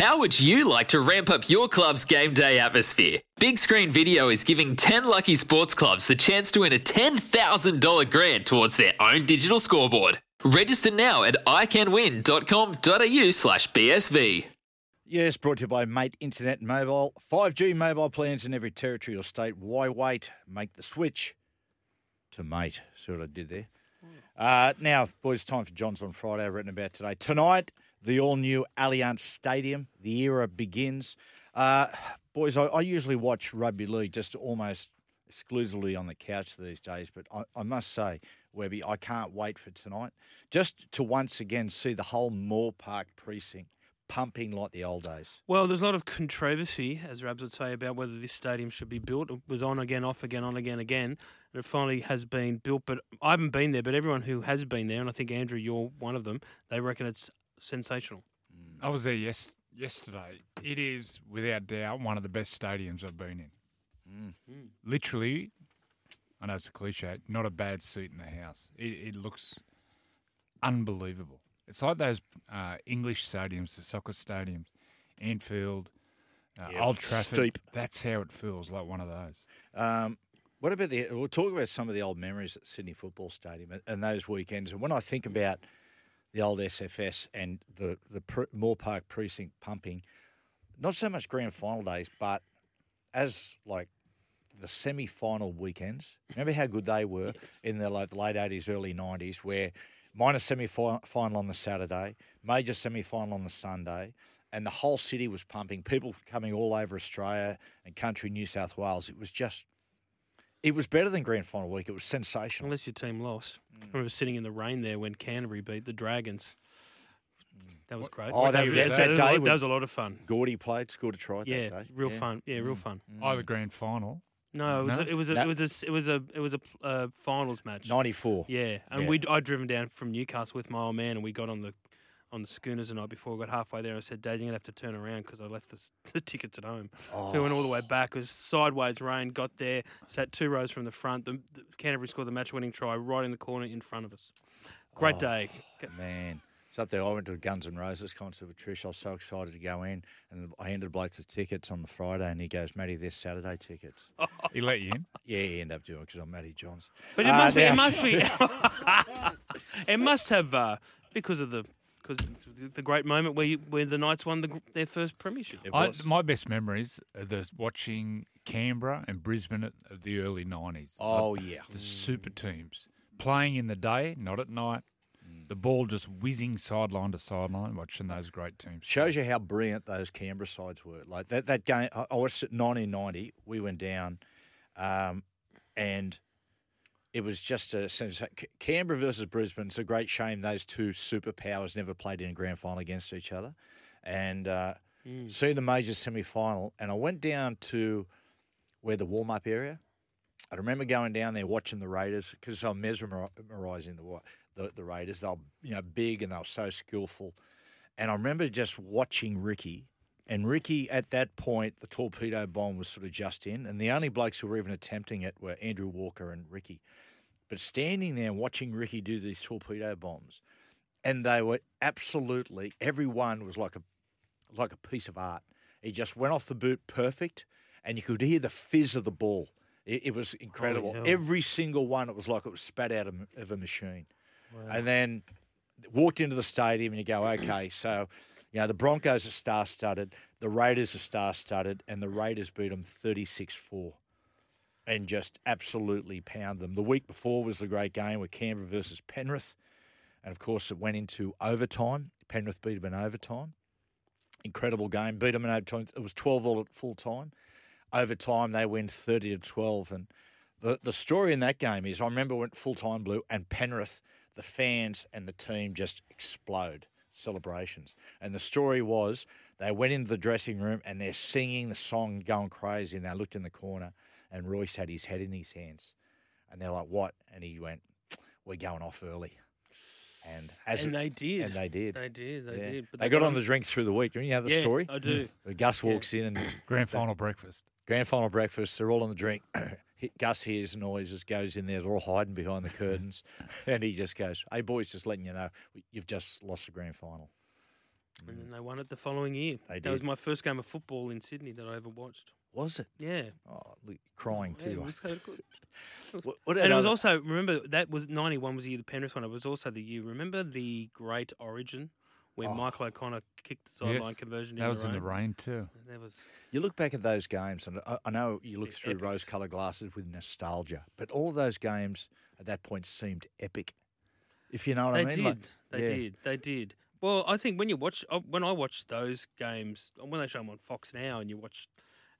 How would you like to ramp up your club's game day atmosphere? Big Screen Video is giving 10 lucky sports clubs the chance to win a $10,000 grant towards their own digital scoreboard. Register now at iCanWin.com.au slash BSV. Yes, brought to you by Mate Internet and Mobile. 5G mobile plans in every territory or state. Why wait? Make the switch to Mate. See what I did there? Uh, now, boys, time for John's on Friday. I've written about today. Tonight, the all new Allianz Stadium. The era begins. Uh, boys, I, I usually watch rugby league just almost exclusively on the couch these days, but I, I must say, Webby, I can't wait for tonight just to once again see the whole Moore Park precinct pumping like the old days. Well, there's a lot of controversy, as Rabs would say, about whether this stadium should be built. It was on again, off again, on again, again. And it finally has been built. But I haven't been there, but everyone who has been there, and I think, Andrew, you're one of them, they reckon it's sensational. I was there yes, yesterday. It is, without doubt, one of the best stadiums I've been in. Literally, I know it's a cliche, not a bad seat in the house. It, it looks unbelievable. It's like those uh, English stadiums, the soccer stadiums, Anfield, uh, Yeah, Old Trafford. steep. That's how it feels, like one of those. Um, what about the? We'll talk about some of the old memories at Sydney Football Stadium and, and those weekends. And when I think about the old SFS and the the pre, Moore Park precinct pumping, not so much grand final days, but as like the semi final weekends. Remember how good they were in the like, late eighties, early nineties, where minor semi final on the Saturday, major semi final on the Sunday. And the whole city was pumping. People coming all over Australia and country New South Wales. It was just, it was better than grand final week. It was sensational. Unless your team lost. I remember sitting in the rain there when Canterbury beat the Dragons. That was great. Oh, that- was, that- that, that day that was a lot of fun. Gordy played, scored a try. Yeah, that day. real Yeah. fun. Yeah, real Mm. fun. Oh, the grand final. No, it was No? a, it was a, No. it was a, it was a it was a uh, finals match. Ninety four. Yeah, and Yeah. we I'd driven down from Newcastle with my old man, and we got on the on the schooners the night before. We got halfway there, and I said, "Dad, you're gonna have to turn around because I left the, the tickets at home." So we went all the way back. It was sideways rain. Got there, sat two rows from the front. The, the Canterbury scored the match-winning try right in the corner in front of us. Great Oh. day. Man. It's up there. I went to a Guns N' Roses concert with Trish. I was so excited to go in. And I handed Blake the tickets on the Friday, and he goes, Matty, there's Saturday tickets. He let you in. Yeah, he ended up doing it because I'm Matty Johns. But it Uh, must be. It must be. it must have uh, because of the because the great moment where you, where the Knights won the, their first premiership. It I, was. my best memories are the watching Canberra and Brisbane at, of the early nineties. Oh, yeah. the super teams playing in the day, not at night. The ball just whizzing sideline to sideline, watching those great teams. Shows you how brilliant those Canberra sides were. Like that, that game, I I watched it 1990. We went down, um, and it was just a sense. Canberra versus Brisbane. It's a great shame those two superpowers never played in a grand final against each other. And uh, see the major semi final, and I went down to where the warm up area. I remember going down there watching the Raiders because I'm mesmerising the, the the Raiders. They were you know big and they were so skillful. And I remember just watching Ricky. And Ricky, at that point, the torpedo bomb was sort of just in. And the only blokes who were even attempting it were Andrew Walker and Ricky. But standing there watching Ricky do these torpedo bombs, and they were absolutely, everyone was like a, like a piece of art. He just went off the boot perfect, and you could hear the fizz of the ball. It, it was incredible. Every single one, it was like it was spat out of, of a machine. And then walked into the stadium and you go, okay, so you know the Broncos are star-studded, the Raiders are star-studded, and the Raiders beat them 36-4 and just absolutely pound them. The week before was the great game with Canberra versus Penrith, and of course it went into overtime. Penrith beat them in overtime. Incredible game, beat them in overtime. It was 12 all at full time. Overtime they win 30 to 12, and the the story in that game is I remember when full time blew and Penrith, the fans and the team just explode celebrations. And the story was they went into the dressing room and they're singing the song, going crazy. And they looked in the corner and Royce had his head in his hands, and they're like, "What?" And he went, "We're going off early." And as and it- they did. and they did. They did. They Yeah. did. But they got on the drink through the week. Do you know the yeah, story? I do. Gus walks in and Grand final breakfast. Grand final breakfast. They're all on the drink. Gus hears noises, goes in there. They're all hiding behind the curtains, and he just goes, "Hey boys, just letting you know, you've just lost the grand final." And then they won it the following year. They that was my first game of football in Sydney that I ever watched. Was it? Yeah. Oh, look, crying Yeah, too. it was so good. What, what And it was also remember that was ninety one was the year the Penrith one. It was also the year. Remember the Great Origin when Oh. Michael O'Connor kicked the Yes, sideline conversion. That in was the in the rain. too. That was You look back at those games, and I, I know you look through epic. rose-coloured glasses with nostalgia, but all those games at that point seemed epic. If you know what they I mean, did. Like, they yeah. did. They did. Well, I think when you watch uh, when I watch those games when they show them on Fox now and you watch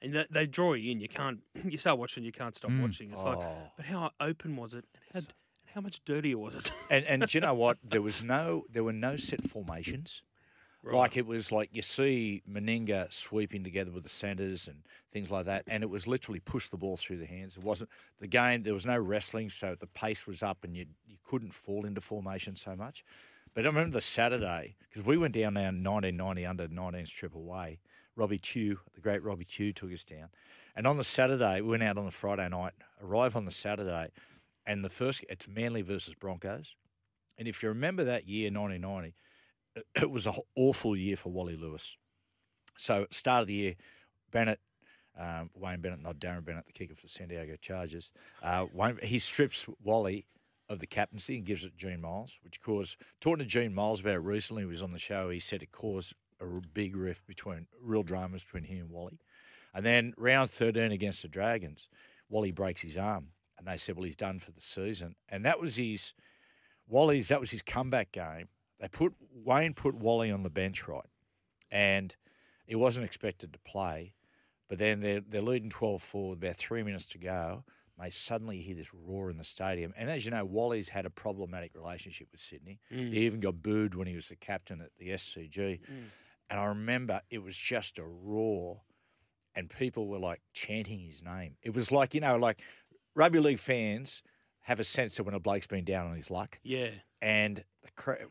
and they, they draw you in, you can't you start watching, you can't stop Mm. watching. It's like, Oh. but how open was it? How, much dirtier was it? And and do you know what? There was no there were no set formations. Like it was like you see Meninga sweeping together with the centres and things like that, and it was literally push the ball through the hands. It wasn't the game. There was no wrestling, so the pace was up, and you you couldn't fall into formation so much. But I remember the Saturday because we went down there in 1990 under 19s triple away. Robbie Tew, the great Robbie Tew, took us down, and on the Saturday we went out on the Friday night. Arrive on the Saturday, and the first it's Manly versus Broncos. And if you remember that year, 1990, it- was an awful year for Wally Lewis. So, start of the year, Bennett, um, Wayne Bennett, not Darren Bennett, the kicker for the San Diego Chargers, uh, Wayne, he strips Wally of the captaincy and gives it to Gene Miles, which caused, talking to Gene Miles about it recently, he was on the show, he said it caused a big rift between, real dramas between him and Wally. And then round 13 against the Dragons, Wally breaks his arm. And they said, well, he's done for the season. And that was his, Wally's, that was his comeback game. They put, Wayne put Wally on the bench, right? And he wasn't expected to play. But then they're, they're leading 12 4 with about three minutes to go. They suddenly hear this roar in the stadium. And as you know, Wally's had a problematic relationship with Sydney. Mm. He even got booed when he was the captain at the SCG. And I remember it was just a roar, and people were like chanting his name. It was like, you know, like rugby league fans have a sense that when a bloke's been down on his luck, Yeah. and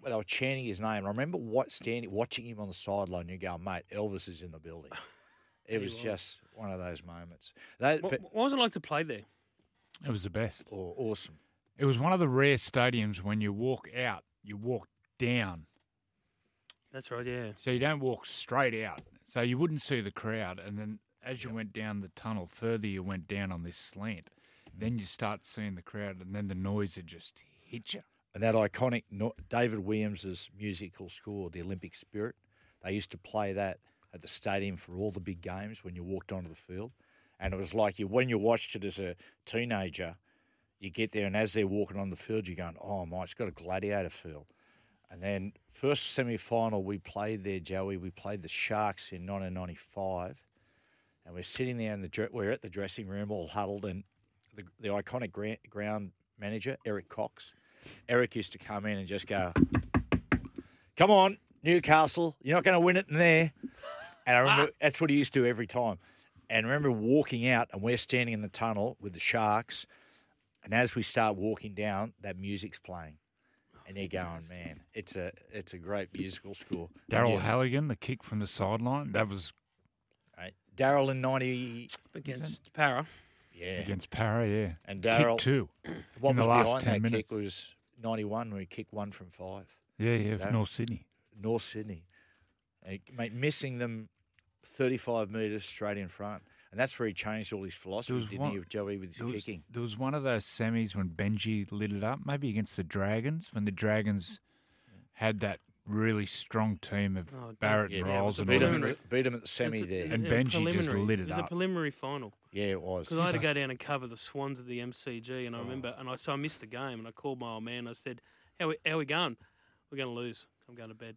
they were chanting his name. I remember what standing, watching him on the sideline. You go, mate, Elvis is in the building. It was, was. just one of those moments. That, What, but, what was it like to play there? It was the best. oh, awesome. It was one of the rare stadiums when you walk out, you walk down. That's right. Yeah. So you don't walk straight out. So you wouldn't see the crowd. And then as you went down the tunnel, further you went down on this slant, then you start seeing the crowd, and then the noise would just hit you. And that iconic no- David Williams's musical score, The Olympic Spirit, they used to play that at the stadium for all the big games when you walked onto the field. And it was like you when you watched it as a teenager, you get there and as they're walking on the field, you're going, "Oh my, it's got a gladiator feel." And then first semi final we played there, Joey. We played the Sharks in 1995, and we're sitting there in the we're at the dressing room all huddled, and the, the iconic gra- ground manager Eric Cox. Eric used to come in and just go, "Come on, Newcastle, you're not going to win it in there." And I remember that's what he used to do every time. And I remember walking out, and we're standing in the tunnel with the Sharks, and as we start walking down, that music's playing, and you're going, "Man, it's a it's a great musical score." Daryl yeah, Halligan, the kick from the sideline, that was right. Daryl in ninety, Against Parra. Yeah, against Parra, yeah. and Kick Daryl. two. What in was the last behind 10 that minutes. kick was ninety one, where he kicked one from five. Yeah, yeah, for North Sydney. North Sydney. And he- mate, missing them 35 metres straight in front. And that's where he changed all his philosophy, was didn't one- he, of Joey with his There was, kicking? there was one of those semis when Benji lit it up, maybe against the Dragons, when the Dragons had that really strong team of Oh, Barrett yeah, and yeah, it Ryles and Beat all him, them. in preliminary- the, beat him at the semi a- there. And yeah, Benji just lit it It was up. a preliminary final. Yeah, it was. Because I had to go down and cover the Swans at the MCG, and I remember, and I so I missed the game, and I called my old man. I said, "How we, how we going? We're going to lose. I'm going to bed."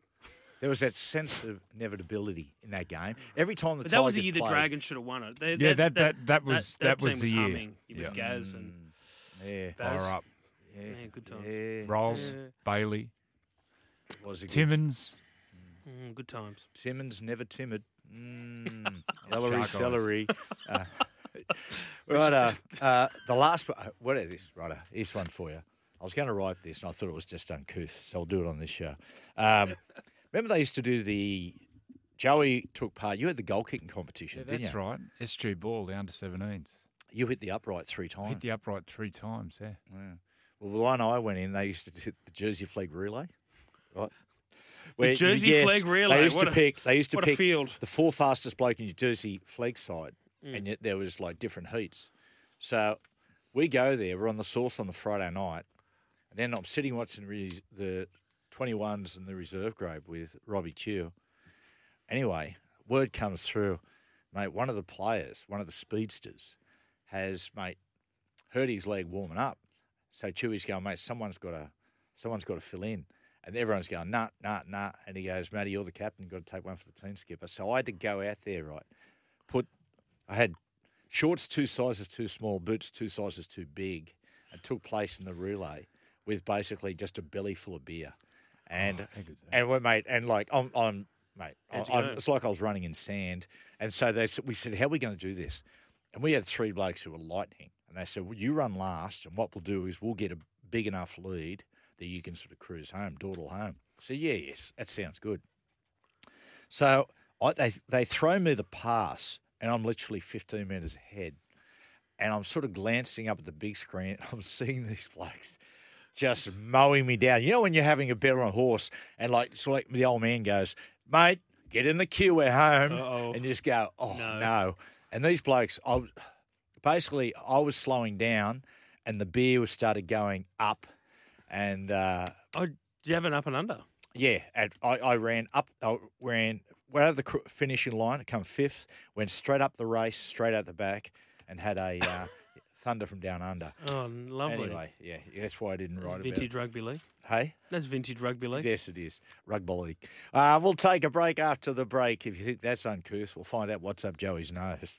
There was that sense of inevitability in that game. Every time the But that was the Tigers year the Dragons should have won it. They, Yeah, that- that- that was- that was team the year. humming. With Yeah. Gaz and Mm, yeah, Baz. Fire up. yeah, Yeah, good times. Yeah, Ryles, Yeah. Bailey, was a good- Timmins. mm, good times. Timmins never timid. Mm, celery, Shark eyes. celery. Uh, right, uh, uh, the last one. What is this? Right, uh, here's one for you. I was going to write this, and I thought it was just uncouth, so I'll do it on this show. Um, remember they used to do the. Joey took part. You had the goal kicking competition, Yeah, that's right. SG Ball, the under 17s. You hit the upright three times. Hit the upright three times, yeah. Yeah. Well, the one I went in, they used to do the Jersey Flegg relay, right? where Jersey yes, flag relay, They used what to a- pick. They used to pick field. the four fastest bloke in New Jersey Flegg side, Mm. and yet there was like different heats. So we go there. We're on the sauce on the Friday night, and then I'm sitting watching the 21s and the reserve grade with Robbie Chew. Anyway, word comes through, mate. One of the players, one of the speedsters, has mate hurt his leg warming up. So Chewy's going, mate. Someone's got to, someone's got to fill in. And everyone's going, nah, nah, nah. And he goes, Matty, you're the captain. You've Got to take one for the team skipper. So I had to go out there, right? Put, I had shorts two sizes too small, boots two sizes too big, and took place in the relay with basically just a belly full of beer. And and we mate, and like I'm, I'm mate, I, I'm, it's like I was running in sand. And so they we said, how are we going to do this? And we had three blokes who were lightning, and they said, well, you run last, and what we'll do is we'll get a big enough lead that you can sort of cruise home, dawdle home. So yeah, yes, that sounds good. So I, they they throw me the pass, and I'm literally 15 metres ahead, and I'm sort of glancing up at the big screen. I'm seeing these blokes just mowing me down. You know when you're having a bet on a horse, and like so like the old man goes, "Mate, get in the queue, we're home," Uh-oh. and you just go, "Oh No. no!" And these blokes, I was, basically I was slowing down, and the beer was started going up, and. uh Oh, do you have an up and under? yeah, and I, I ran up, I ran went over the finishing line, come fifth, went straight up the race, straight out the back, and had a uh, thunder from down under. Oh, lovely. Anyway, yeah, that's why I didn't write about vintage rugby league. Hey, That's vintage rugby league. yes, it is rugby league. Uh, we'll take a break after the break. If you think that's uncouth, we'll find out what's up Joey's nose.